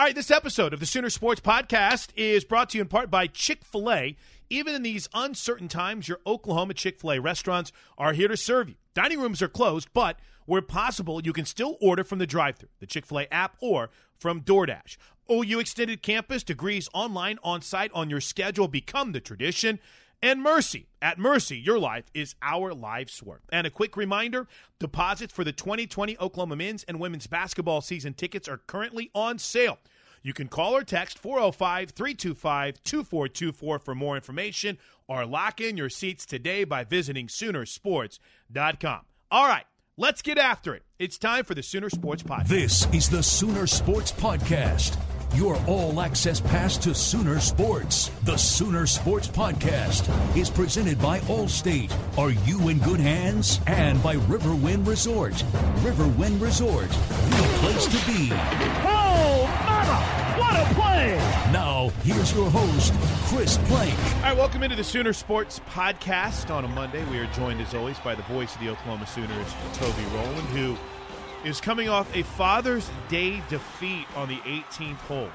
All right, this episode of the Sooner Sports Podcast is brought to you in part by Chick fil A. Even in these uncertain times, your Oklahoma Chick fil A restaurants are here to serve you. Dining rooms are closed, but where possible, you can still order from the drive thru, the Chick fil A app, or from DoorDash. OU Extended Campus, degrees online, on site, on your schedule, become the tradition. And Mercy. At Mercy, your life is our life's work. And a quick reminder deposits for the 2020 Oklahoma men's and women's basketball season tickets are currently on sale. You can call or text 405 325 2424 for more information or lock in your seats today by visiting Soonersports.com. All right, let's get after it. It's time for the Sooner Sports Podcast. This is the Sooner Sports Podcast, your all access pass to Sooner Sports. The Sooner Sports Podcast is presented by Allstate. Are you in good hands? And by Riverwind Resort. Riverwind Resort, the place to be. Oh, mama! What a play! Now, here's your host, Chris Plank. All right, welcome into the Sooner Sports Podcast on a Monday. We are joined, as always, by the voice of the Oklahoma Sooners, Toby Rowland, who is coming off a Father's Day defeat on the 18th hole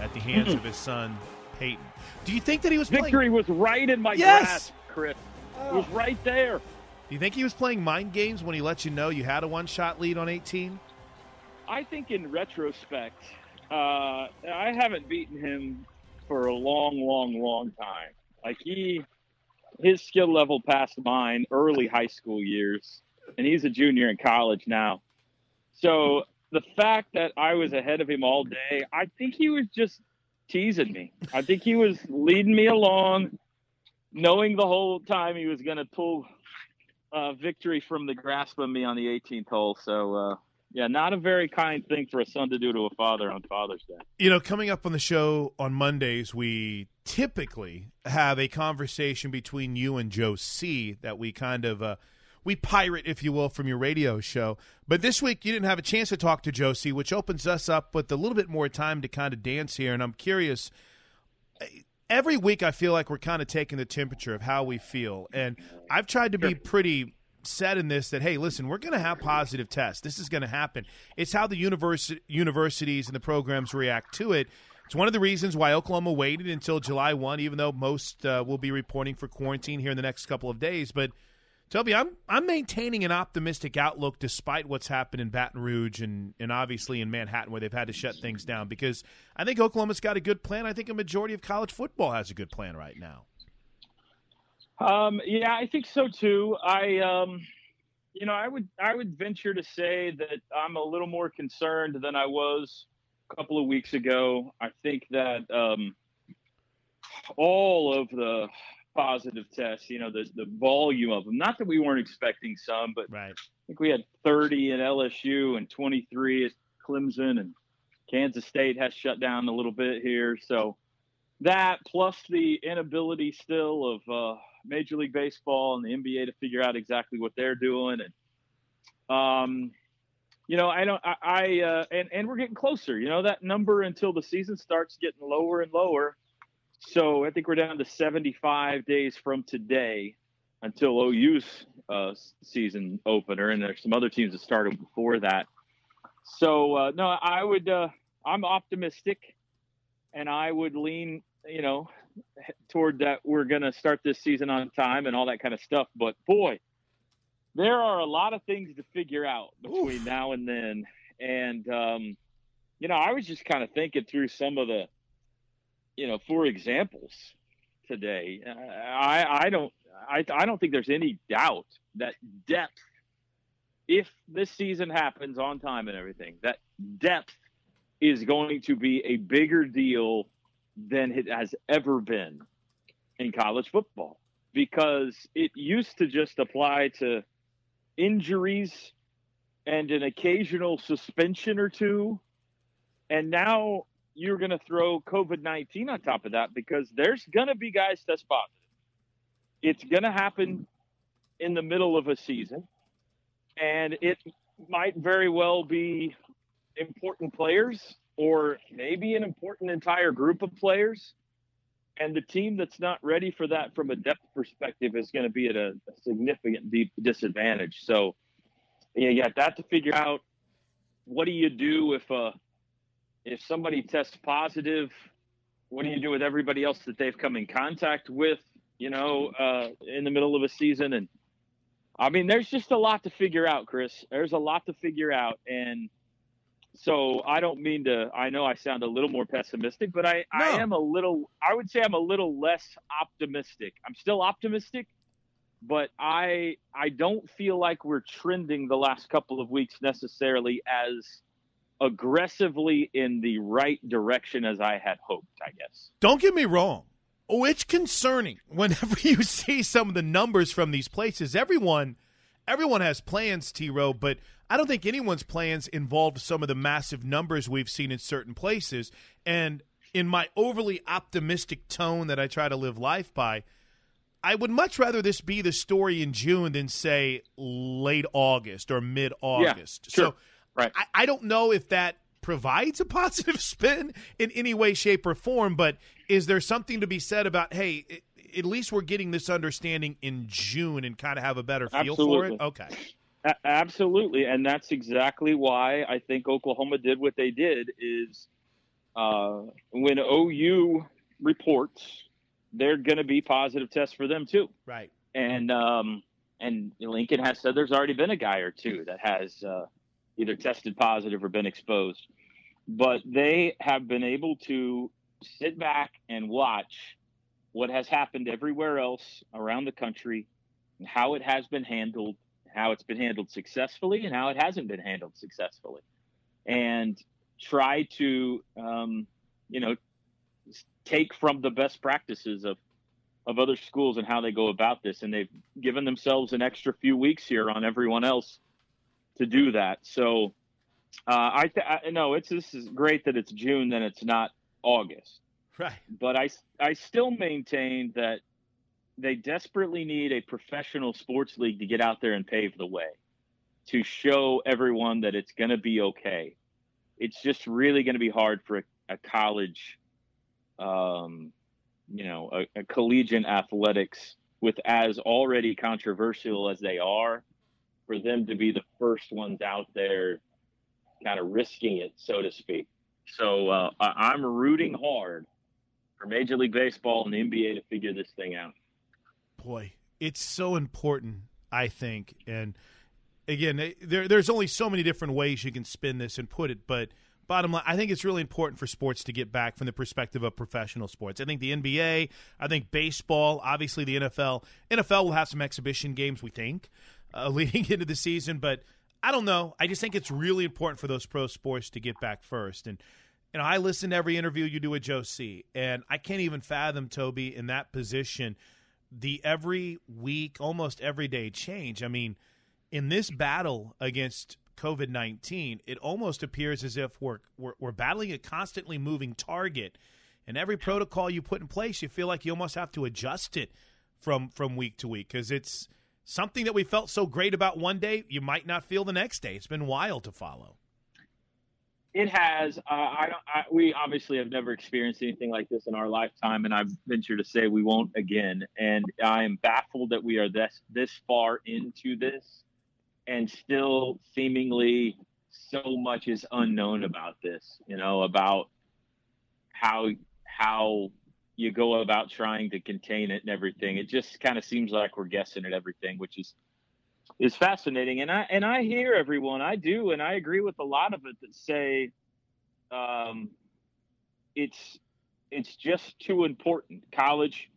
at the hands of his son, Peyton. Do you think that he was playing? Victory was right in my Yes! grasp, Chris. It was right there. Do you think he was playing mind games when he let you know you had a one-shot lead on 18? I think in retrospect, uh, I haven't beaten him for a long, long, long time. Like he, his skill level passed mine early high school years, and he's a junior in college now. So the fact that I was ahead of him all day, I think he was just teasing me. I think he was leading me along, knowing the whole time he was going to pull uh, victory from the grasp of me on the 18th hole. So, uh, yeah, not a very kind thing for a son to do to a father on Father's Day. You know, coming up on the show on Mondays, we typically have a conversation between you and Joe C that we kind of uh, we pirate, if you will, from your radio show. But this week you didn't have a chance to talk to Joe C, which opens us up with a little bit more time to kind of dance here. And I'm curious. Every week, I feel like we're kind of taking the temperature of how we feel, and I've tried to be pretty set in this that hey listen we're going to have positive tests this is going to happen it's how the universi- universities and the programs react to it it's one of the reasons why oklahoma waited until july 1 even though most uh, will be reporting for quarantine here in the next couple of days but toby i'm i'm maintaining an optimistic outlook despite what's happened in baton rouge and, and obviously in manhattan where they've had to shut things down because i think oklahoma's got a good plan i think a majority of college football has a good plan right now Um, yeah, I think so too. I, um, you know, I would I would venture to say that I'm a little more concerned than I was a couple of weeks ago. I think that um, all of the positive tests, you know, the, the volume of them. Not that we weren't expecting some, but right. I think we had 30 at LSU and 23 at Clemson, and Kansas State has shut down a little bit here. So that plus the inability still of uh, Major League Baseball and the NBA to figure out exactly what they're doing, and um, you know, I don't, I, I uh, and and we're getting closer. You know, that number until the season starts getting lower and lower. So I think we're down to 75 days from today until OU's uh, season opener, and there's some other teams that started before that. So uh, no, I would. Uh, I'm optimistic, and I would lean, you know, toward that we're going to start this season on time and all that kind of stuff. But boy, there are a lot of things to figure out between Oof. now and then, and um, you know, I was just kind of thinking through some of the, you know, for examples today. I I don't I I don't think there's any doubt that depth if this season happens on time and everything, that depth is going to be a bigger deal than it has ever been in college football because it used to just apply to injuries and an occasional suspension or two. And now you're going to throw COVID 19 on top of that because there's going to be guys test positive. It's going to happen in the middle of a season and it might very well be important players or maybe an important entire group of players. And the team that's not ready for that from a depth perspective is going to be at a, a significant deep disadvantage. So you got that to figure out. What do you do if uh, if somebody tests positive? What do you do with everybody else that they've come in contact with? You know, uh, in the middle of a season, and I mean, there's just a lot to figure out, Chris. There's a lot to figure out, and so I don't mean to. I know I sound a little more pessimistic, but I, no. I am a little. I would say I'm a little less optimistic. I'm still optimistic, but I I don't feel like we're trending the last couple of weeks necessarily as aggressively in the right direction as I had hoped. I guess. Don't get me wrong. Oh, it's concerning whenever you see some of the numbers from these places. Everyone, everyone has plans, T. Row, but I don't think anyone's plans involved some of the massive numbers we've seen in certain places. And in my overly optimistic tone that I try to live life by, I would much rather this be the story in June than say late August or mid August. Yeah, sure. So right. I, I don't know if that provides a positive spin in any way, shape, or form. But is there something to be said about, hey, it, at least we're getting this understanding in June and kind of have a better feel Absolutely. for it? Okay. A- absolutely, and that's exactly why I think Oklahoma did what they did. Is uh, when OU reports, they're going to be positive tests for them too. Right. And um, and Lincoln has said there's already been a guy or two that has uh, either tested positive or been exposed. But they have been able to sit back and watch what has happened everywhere else around the country and how it has been handled, how it's been handled successfully, and how it hasn't been handled successfully. And try to, um, you know, take from the best practices of of other schools and how they go about this. And they've given themselves an extra few weeks here on everyone else to do that. So uh, I, th- I no, it's this is great that it's June, then it's not August. Right. But I I still maintain that they desperately need a professional sports league to get out there and pave the way to show everyone that it's going to be okay. It's just really going to be hard for a, a college, um, you know, a, a collegiate athletics with as already controversial as they are for them to be the first ones out there kind of risking it, so to speak. So uh, I'm rooting hard for Major League Baseball and the NBA to figure this thing out. Boy, it's so important, I think. And again, there, there's only so many different ways you can spin this and put it, but bottom line, I think it's really important for sports to get back from the perspective of professional sports. I think the NBA, I think baseball, obviously the NFL. NFL will have some exhibition games, we think uh, leading into the season. But I don't know. I just think it's really important for those pro sports to get back first. And you know, I listen to every interview you do with Joe C, and I can't even fathom Toby in that position. The every week, almost every day change. I mean, in this battle against COVID nineteen, it almost appears as if we're, we're we're battling a constantly moving target, and every protocol you put in place, you feel like you almost have to adjust it from from week to week because it's something that we felt so great about one day, you might not feel the next day. It's been wild to follow. It has. Uh, I don't. I, we obviously have never experienced anything like this in our lifetime, and I venture to say we won't again. And I am baffled that we are this this far into this, and still seemingly so much is unknown about this. You know about how how you go about trying to contain it and everything. It just kind of seems like we're guessing at everything, which is is fascinating. And I and I hear everyone, I do, and I agree with a lot of it that say um, it's it's just too important. College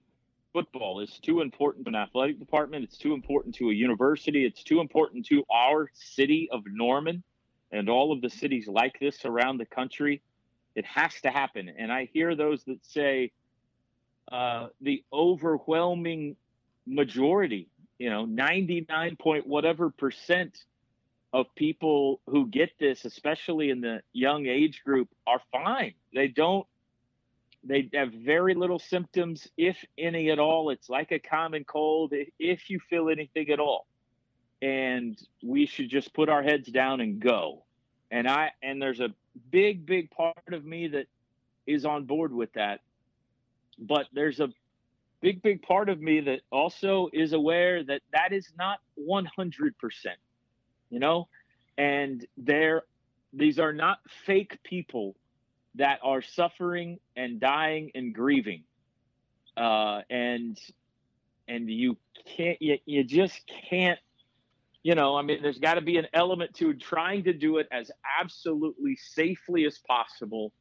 football is too important to an athletic department. It's too important to a university. It's too important to our city of Norman and all of the cities like this around the country. It has to happen. And I hear those that say uh, the overwhelming majority you know 99 point whatever percent of people who get this especially in the young age group are fine. They don't they have very little symptoms if any at all. It's like a common cold if you feel anything at all. And we should just put our heads down and go. And i and there's a big big part of me that is on board with that but there's a big, big part of me that also is aware that that is not 100%, you know, and there, these are not fake people that are suffering and dying and grieving. Uh, and, and you can't, you, you just can't, you know, I mean, there's got to be an element to trying to do it as absolutely safely as possible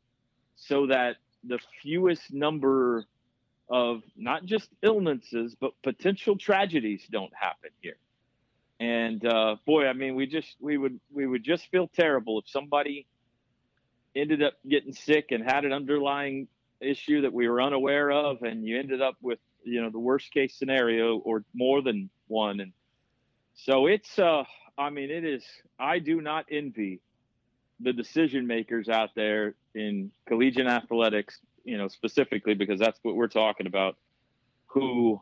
so that the fewest number of not just illnesses but potential tragedies don't happen here. And uh, boy i mean we just we would we would just feel terrible if somebody ended up getting sick and had an underlying issue that we were unaware of and you ended up with you know the worst case scenario or more than one. And so it's uh i mean it is i do not envy the decision makers out there in collegiate athletics you know, specifically because that's what we're talking about, who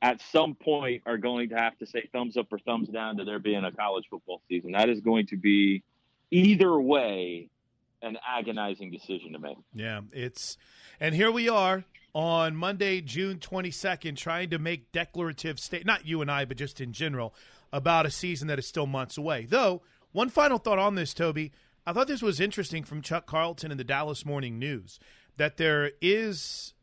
at some point are going to have to say thumbs up or thumbs down to there being a college football season. That is going to be either way an agonizing decision to make. Yeah, it's and here we are on Monday, June 22nd trying to make declarative state not you and I but just in general about a season that is still months away. Though, one final thought on this, Toby, I thought this was interesting from Chuck Carlton in the Dallas Morning News that there is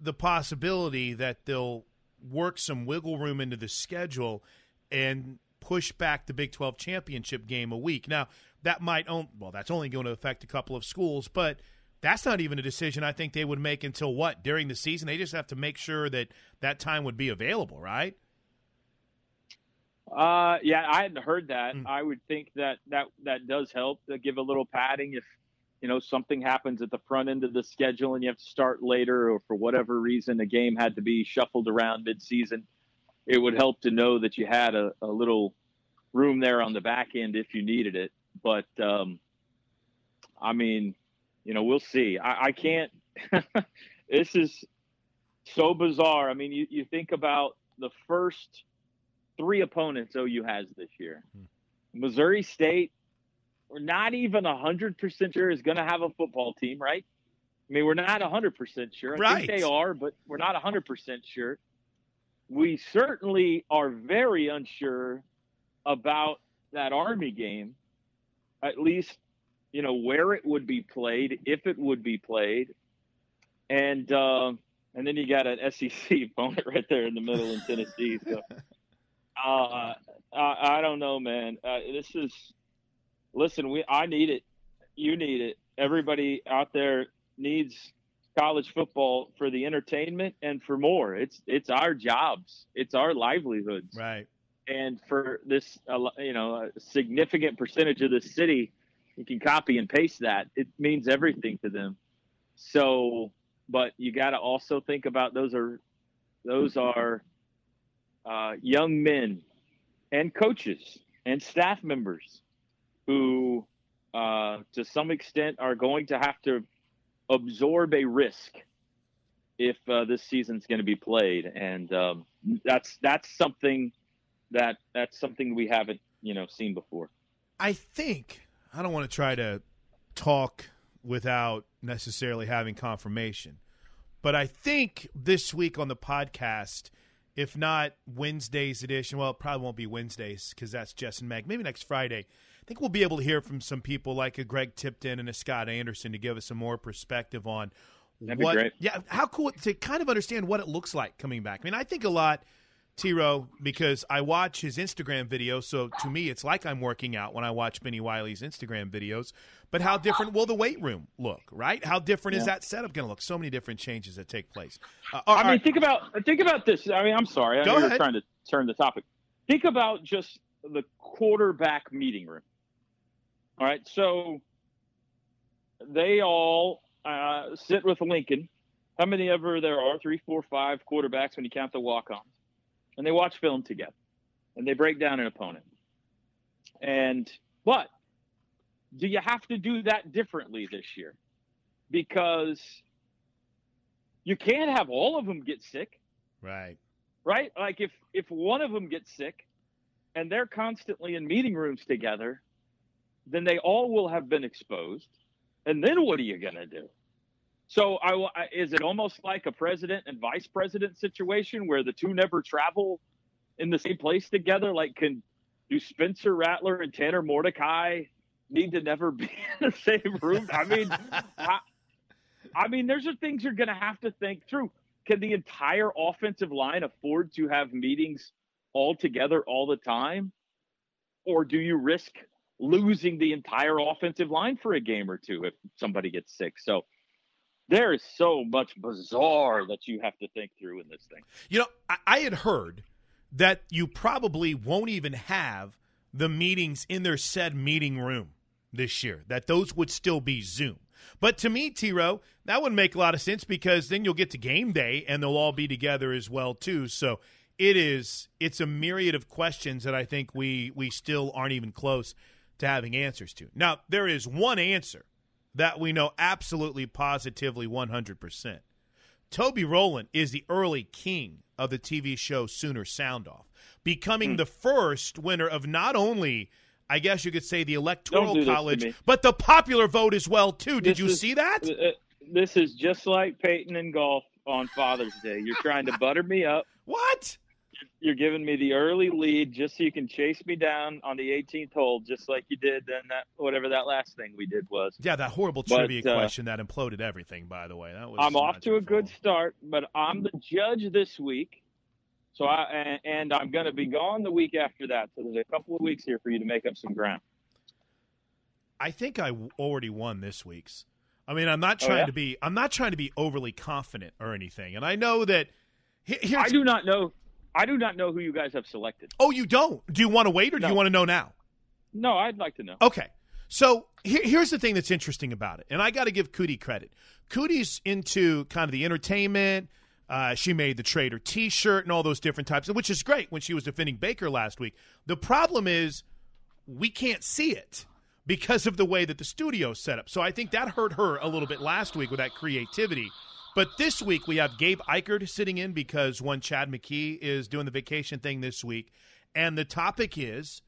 the possibility that they'll work some wiggle room into the schedule and push back the Big 12 championship game a week. Now, that might own well, that's only going to affect a couple of schools, but that's not even a decision I think they would make until what during the season. They just have to make sure that that time would be available, right? Uh, yeah, I hadn't heard that. Mm. I would think that that that does help to give a little padding if you know something happens at the front end of the schedule and you have to start later or for whatever reason a game had to be shuffled around midseason it would help to know that you had a, a little room there on the back end if you needed it but um, i mean you know we'll see i, I can't this is so bizarre i mean you, you think about the first three opponents ou has this year hmm. missouri state we're not even 100% sure is going to have a football team, right? I mean, we're not 100% sure. I right. think they are, but we're not 100% sure. We certainly are very unsure about that Army game, at least, you know, where it would be played, if it would be played. And, uh, and then you got an SEC opponent right there in the middle in Tennessee. So, uh, I, I don't know, man. Uh, this is listen, we I need it. You need it. Everybody out there needs college football for the entertainment and for more. It's it's our jobs. It's our livelihoods. Right. And for this, uh, you know, a significant percentage of the city, you can copy and paste that. It means everything to them. So, but you got to also think about those are those are uh, young men and coaches and staff members who, uh, to some extent, are going to have to absorb a risk if uh, this season's going to be played, and um, that's that's something that that's something we haven't you know seen before. I think I don't want to try to talk without necessarily having confirmation, but I think this week on the podcast, if not Wednesday's edition, well, it probably won't be Wednesdays because that's Jess and Meg. Maybe next Friday. I think we'll be able to hear from some people like a Greg Tipton and a Scott Anderson to give us some more perspective on That'd what. Yeah, how cool to kind of understand what it looks like coming back. I mean, I think a lot. T. Row, because I watch his Instagram videos, so to me, it's like I'm working out when I watch Bennie Wylie's Instagram videos. But how different will the weight room look, right? How different is that setup going to look? So many different changes that take place. Uh, I mean, right. think about think about this. I mean, I'm sorry. I Go know ahead. trying to turn the topic. Think about just the quarterback meeting room. All right, so they all uh, sit with Lincoln. How many ever there are? Three, four, five quarterbacks when you count the walk-ons, and they watch film together, and they break down an opponent. And but do you have to do that differently this year? Because you can't have all of them get sick right. right? Like if if one of them gets sick and they're constantly in meeting rooms together, then they all will have been exposed. And then what are you going to do? So I, is it almost like a president and vice president situation where the two never travel in the same place together? Like can do Spencer Rattler and Tanner Mordecai need to never be in the same room? I mean, I, I mean, there's are things you're going to have to think through. Can the entire offensive line afford to have meetings all together all the time? Or do you risk losing the entire offensive line for a game or two if somebody gets sick? So there is so much bizarre that you have to think through in this thing. You know, I, I had heard that you probably won't even have the meetings in their said meeting room this year, that those would still be Zoom. But to me, T. Row, that wouldn't make a lot of sense because then you'll get to game day and they'll all be together as well too. So it is it's a myriad of questions that I think we we still aren't even close to having answers to. Now, there is one answer that we know absolutely positively 100%. Toby Rowland is the early king of the TV show Sooner Sound Off, becoming Hmm. the first winner of not only, I guess you could say, the electoral do college, but the popular vote as well too. Did This you is- see that? Uh, This is just like Peyton and golf on Father's Day. You're trying to butter me up. What? You're giving me the early lead just so you can chase me down on the 18th hole, just like you did then that whatever that last thing we did was. Yeah, that horrible But, trivia uh, question that imploded everything. By the way, that was. I'm off to a good start, but I'm the judge this week. So I and, and I'm going to be gone the week after that. So there's a couple of weeks here for you to make up some ground. I think I already won this week's. I mean, I'm not Oh, trying yeah? to be. I'm not trying to be overly confident or anything, and I know that. Here's, I do not know. I do not know who you guys have selected. Oh, you don't? Do you want to wait or do you want to know now? No, I'd like to know. Okay. So here, here's the thing that's interesting about it, and I got to give Cootie credit. Cootie's into kind of the entertainment. Uh, she made the Trader T-shirt and all those different types, which is great when she was defending Baker last week. The problem is we can't see it because of the way that the studio's set up. So I think that hurt her a little bit last week with that creativity. But this week we have Gabe Ikard sitting in because one Chad McKee is doing the vacation thing this week, and the topic is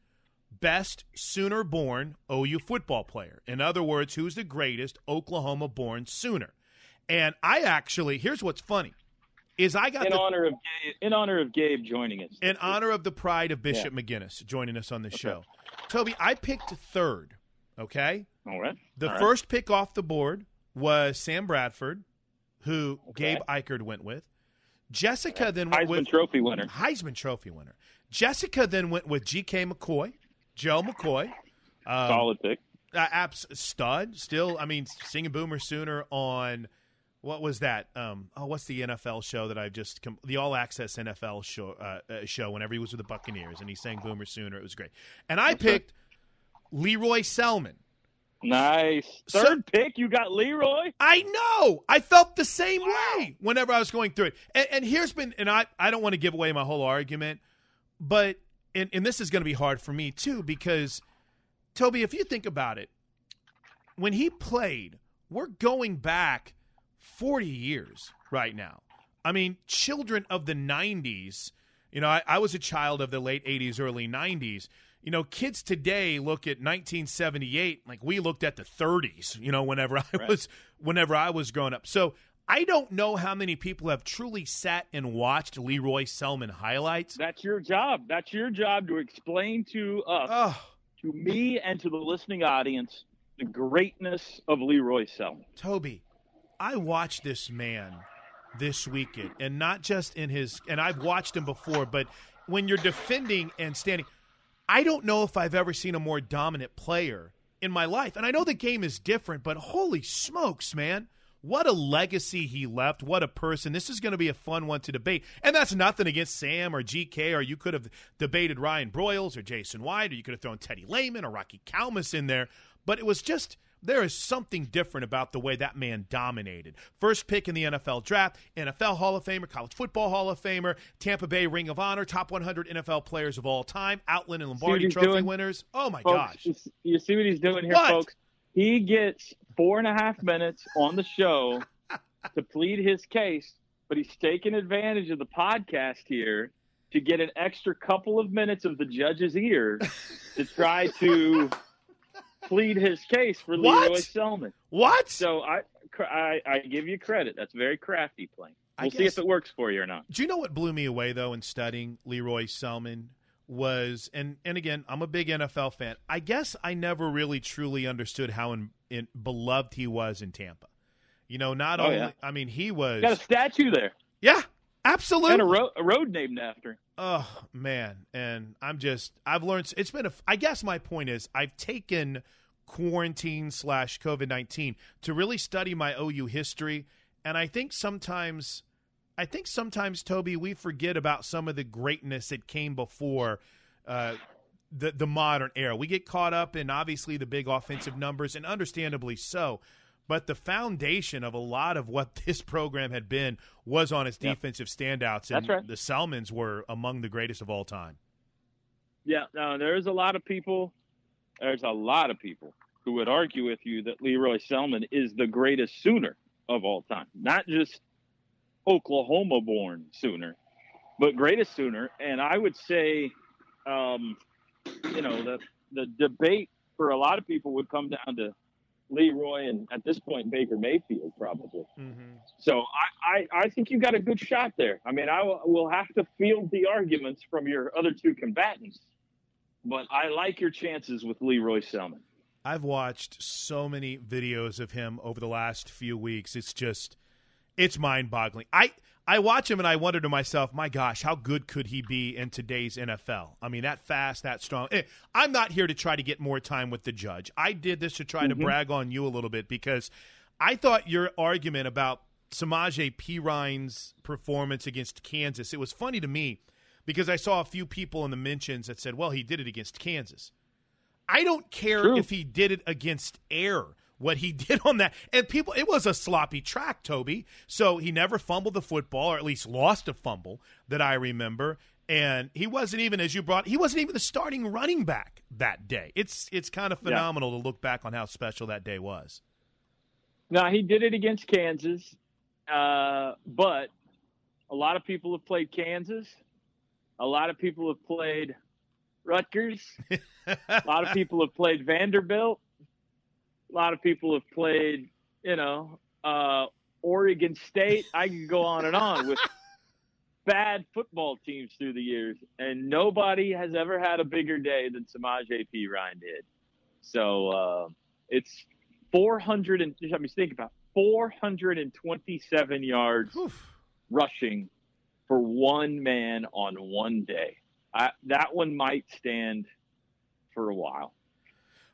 best Sooner born OU football player. In other words, who's the greatest Oklahoma born Sooner? And I actually here's what's funny is I got In the, honor of Gabe, in honor of Gabe joining us. in honor of the pride of Bishop McGuinness joining us on the show. Toby, I picked third. Okay, All right. the All right. first pick off the board was Sam Bradford, who Okay. Gabe Ikard went with. Jessica then went Heisman with Trophy winner. Heisman Trophy winner. Jessica then went with G.K. McCoy, Joe McCoy. Um, Solid pick. uh, apps stud still. I mean, singing Boomer Sooner on what was that? Um, oh, what's the NFL show that I've just com- the All Access NFL show uh, uh, show? Whenever he was with the Buccaneers and he sang Boomer Sooner, it was great. And I picked Lee Roy Selmon, Nice. So- Third pick, you got Lee Roy. I know. I felt the same way whenever I was going through it. And, and here's been, and I, I don't want to give away my whole argument, but, and, and this is going to be hard for me too, because, Toby, if you think about it, when he played, we're going back 40 years right now. I mean, children of the 90s, you know, I, I was a child of the late 80s, early 90s. You know, kids today look at 1978 like we looked at the 30s, you know, whenever I Right. was whenever I was growing up. So, I don't know how many people have truly sat and watched Lee Roy Selmon highlights. That's your job. That's your job to explain to us, Oh, to me, and to the listening audience, the greatness of Lee Roy Selmon. Toby, I watched this man this weekend, and not just in his, and I've watched him before, but when you're defending and standing, I don't know if I've ever seen a more dominant player in my life. And I know the game is different, but holy smokes, man. What a legacy he left. What a person. This is going to be a fun one to debate. And that's nothing against Sam or GK, or you could have debated Ryan Broyles or Jason White, or you could have thrown Teddy Lehman or Rocky Calmus in there. But it was just there is something different about the way that man dominated. First pick in the NFL draft, NFL Hall of Famer, College Football Hall of Famer, Tampa Bay Ring of Honor, top 100 NFL players of all time, Outland and Lombardi Trophy doing? winners. Oh my Folks, gosh. you see what he's doing here, What? folks? He gets four and a half minutes on the show to plead his case, but he's taking advantage of the podcast here to get an extra couple of minutes of the judge's ear to try to plead his case for What? Lee Roy Selmon. What? So I, I, I give you credit. That's very crafty playing. We'll see guess- if it works for you or not. Do you know what blew me away though in studying Lee Roy Selmon was and and again I'm a big NFL fan. I guess I never really truly understood how in, in, beloved he was in Tampa. You know, not Oh, only yeah. I mean he was Got a statue there yeah absolutely and a, ro- a road named after. him. Oh man, and I'm just I've learned. It's been a. I guess my point is I've taken quarantine slash COVID nineteen to really study my OU history, and I think sometimes, I think sometimes Toby we forget about some of the greatness that came before. Uh, the the modern era. We get caught up in obviously the big offensive numbers, and understandably so. But the foundation of a lot of what this program had been was on its Yep. defensive standouts, and That's right. the Selmons were among the greatest of all time. Yeah, no, there's a lot of people. There's a lot of people who would argue with you that Lee Roy Selmon is the greatest Sooner of all time, not just Oklahoma-born Sooner, but greatest Sooner. And I would say, um, you know, the the debate for a lot of people would come down to Lee Roy and at this point Baker Mayfield probably. Mm-hmm. So I, I, I think you got a good shot there. I mean, I will, will have to field the arguments from your other two combatants, but I like your chances with Lee Roy Selmon. I've watched so many videos of him over the last few weeks. It's just, it's mind-boggling. I I watch him and I wonder to myself, my gosh, how good could he be in today's NFL? I mean, that fast, that strong. Eh, I'm not here to try to get more time with the judge. I did this to try to brag on you a little bit because I thought your argument about Samaje Perine's performance against Kansas, it was funny to me because I saw a few people in the mentions that said, well, he did it against Kansas. I don't care True. if he did it against air. What he did on that, and people, it was a sloppy track, Toby. So he never fumbled the football, or at least lost a fumble that I remember. And he wasn't even, as you brought, he wasn't even the starting running back that day. It's it's kind of Yeah. phenomenal to look back on how special that day was. Now he did it against Kansas, uh, but a lot of people have played Kansas. A lot of people have played Rutgers. a lot of people have played Vanderbilt. A lot of people have played, you know, uh, Oregon State. I could go on and on with bad football teams through the years, and nobody has ever had a bigger day than Samaje Perine did. So uh, it's 400 and I mean, think about 427 yards Oof. rushing for one man on one day. I, that one might stand for a while.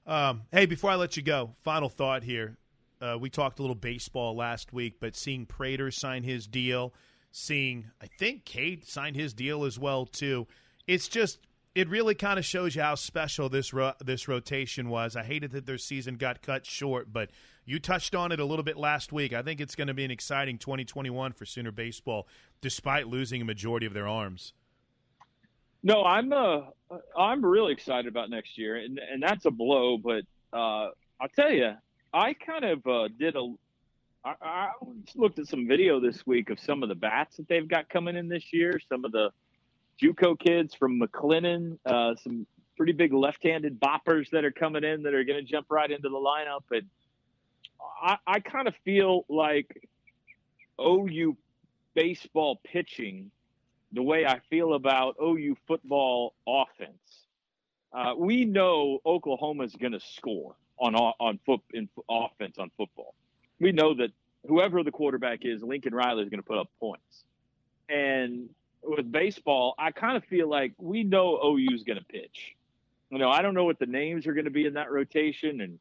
Um, hey, before I let you go, final thought here. Uh, we talked a little baseball last week, but seeing Prater sign his deal, seeing I think Cade signed his deal as well too. It's just it really kind of shows you how special this ro- this rotation was. I hated that their season got cut short, but you touched on it a little bit last week. I think it's going to be an exciting 2021 for Sooner baseball, despite losing a majority of their arms. No, I'm uh, I'm really excited about next year, and and that's a blow. But uh, I'll tell you, I kind of uh, did a. I, I looked at some video this week of some of the bats that they've got coming in this year. Some of the JUCO kids from McLennan, uh, some pretty big left-handed boppers that are coming in that are going to jump right into the lineup. And I, I kind of feel like OU baseball pitching the way I feel about OU football offense. Uh, we know Oklahoma is going to score on on foot in offense on football. We know that whoever the quarterback is, Lincoln Riley is going to put up points. And with baseball, I kind of feel like we know OU is going to pitch. You know, I don't know what the names are going to be in that rotation and,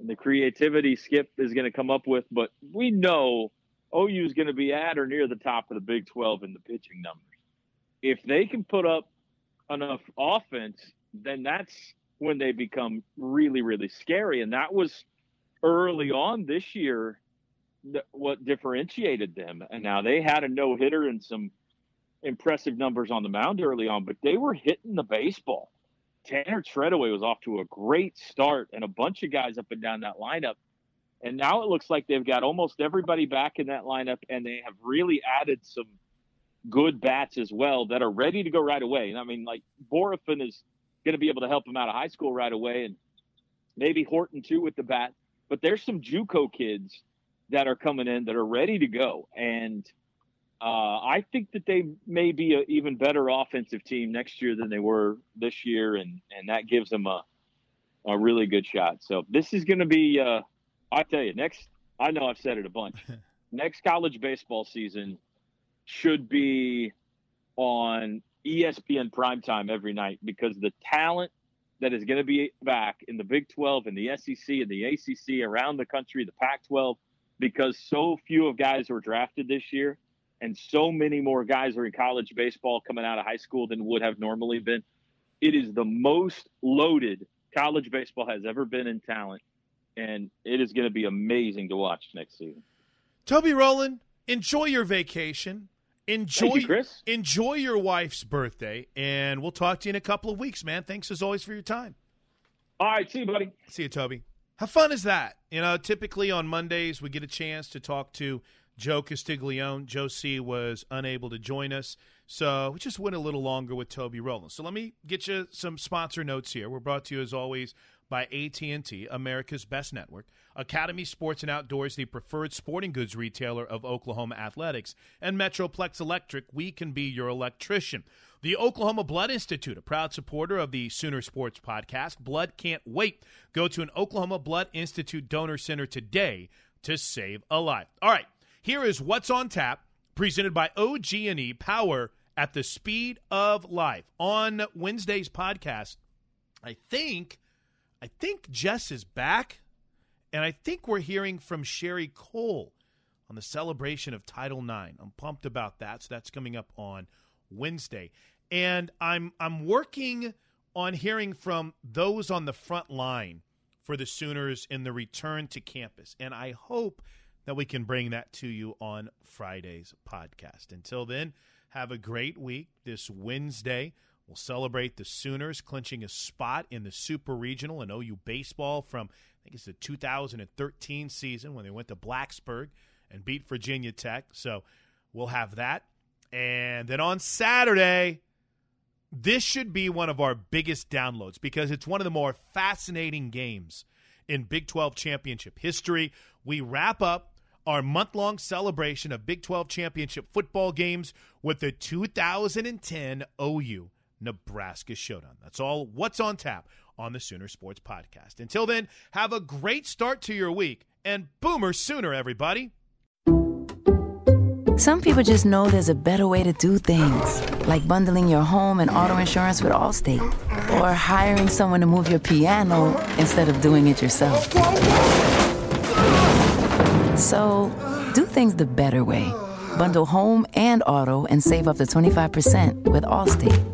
and the creativity Skip is going to come up with, but we know OU is going to be at or near the top of the Big 12 in the pitching numbers if they can put up enough offense, then that's when they become really, really scary. And that was early on this year what differentiated them. And now they had a no hitter and some impressive numbers on the mound early on, but they were hitting the baseball. Tanner Treadaway was off to a great start and a bunch of guys up and down that lineup. And now it looks like they've got almost everybody back in that lineup and they have really added some – good bats as well that are ready to go right away. And I mean, like Borafin is going to be able to help him out of high school right away, and maybe Horton too with the bat. But there's some JUCO kids that are coming in that are ready to go, and uh, I think that they may be an even better offensive team next year than they were this year, and and that gives them a a really good shot. So this is going to be, uh, I tell you, next. I know I've said it a bunch. next college baseball season should be on ESPN primetime every night because the talent that is going to be back in the Big 12 and the SEC and the ACC around the country, the Pac 12, because so few of guys were drafted this year and so many more guys are in college baseball coming out of high school than would have normally been. It is the most loaded college baseball has ever been in talent, and it is going to be amazing to watch next season. Toby Rowland, enjoy your vacation. Enjoy, you, Chris. enjoy your wife's birthday, and we'll talk to you in a couple of weeks, man. Thanks as always for your time. All right, see you, buddy. See you, Toby. How fun is that? You know, typically on Mondays we get a chance to talk to Joe Castiglione. Joe C was unable to join us, so we just went a little longer with Toby Rowland. So let me get you some sponsor notes here. We're brought to you as always by AT&T, America's best network, Academy Sports and Outdoors, the preferred sporting goods retailer of Oklahoma athletics, and Metroplex Electric, we can be your electrician. The Oklahoma Blood Institute, a proud supporter of the Sooner Sports podcast. Blood can't wait. Go to an Oklahoma Blood Institute donor center today to save a life. All right, here is what's on tap, presented by OG&E Power at the speed of life. On Wednesday's podcast, I think I think Jess is back, and I think we're hearing from Sherri Coale on the celebration of Title IX. I'm pumped about that. So that's coming up on Wednesday, and I'm I'm working on hearing from those on the front line for the Sooners in the return to campus, and I hope that we can bring that to you on Friday's podcast. Until then, have a great week this Wednesday. We'll celebrate the Sooners clinching a spot in the Super Regional and OU baseball from, I think it's the 2013 season when they went to Blacksburg and beat Virginia Tech. So we'll have that. And then on Saturday, this should be one of our biggest downloads because it's one of the more fascinating games in Big 12 championship history. We wrap up our month long celebration of Big 12 championship football games with the 2010 OU Nebraska Showdown. That's all what's on tap on the Sooner Sports Podcast. Until then, have a great start to your week and Boomer Sooner, everybody. Some people just know there's a better way to do things, like bundling your home and auto insurance with Allstate, or hiring someone to move your piano instead of doing it yourself. So, do things the better way. Bundle home and auto and save up to 25% with Allstate.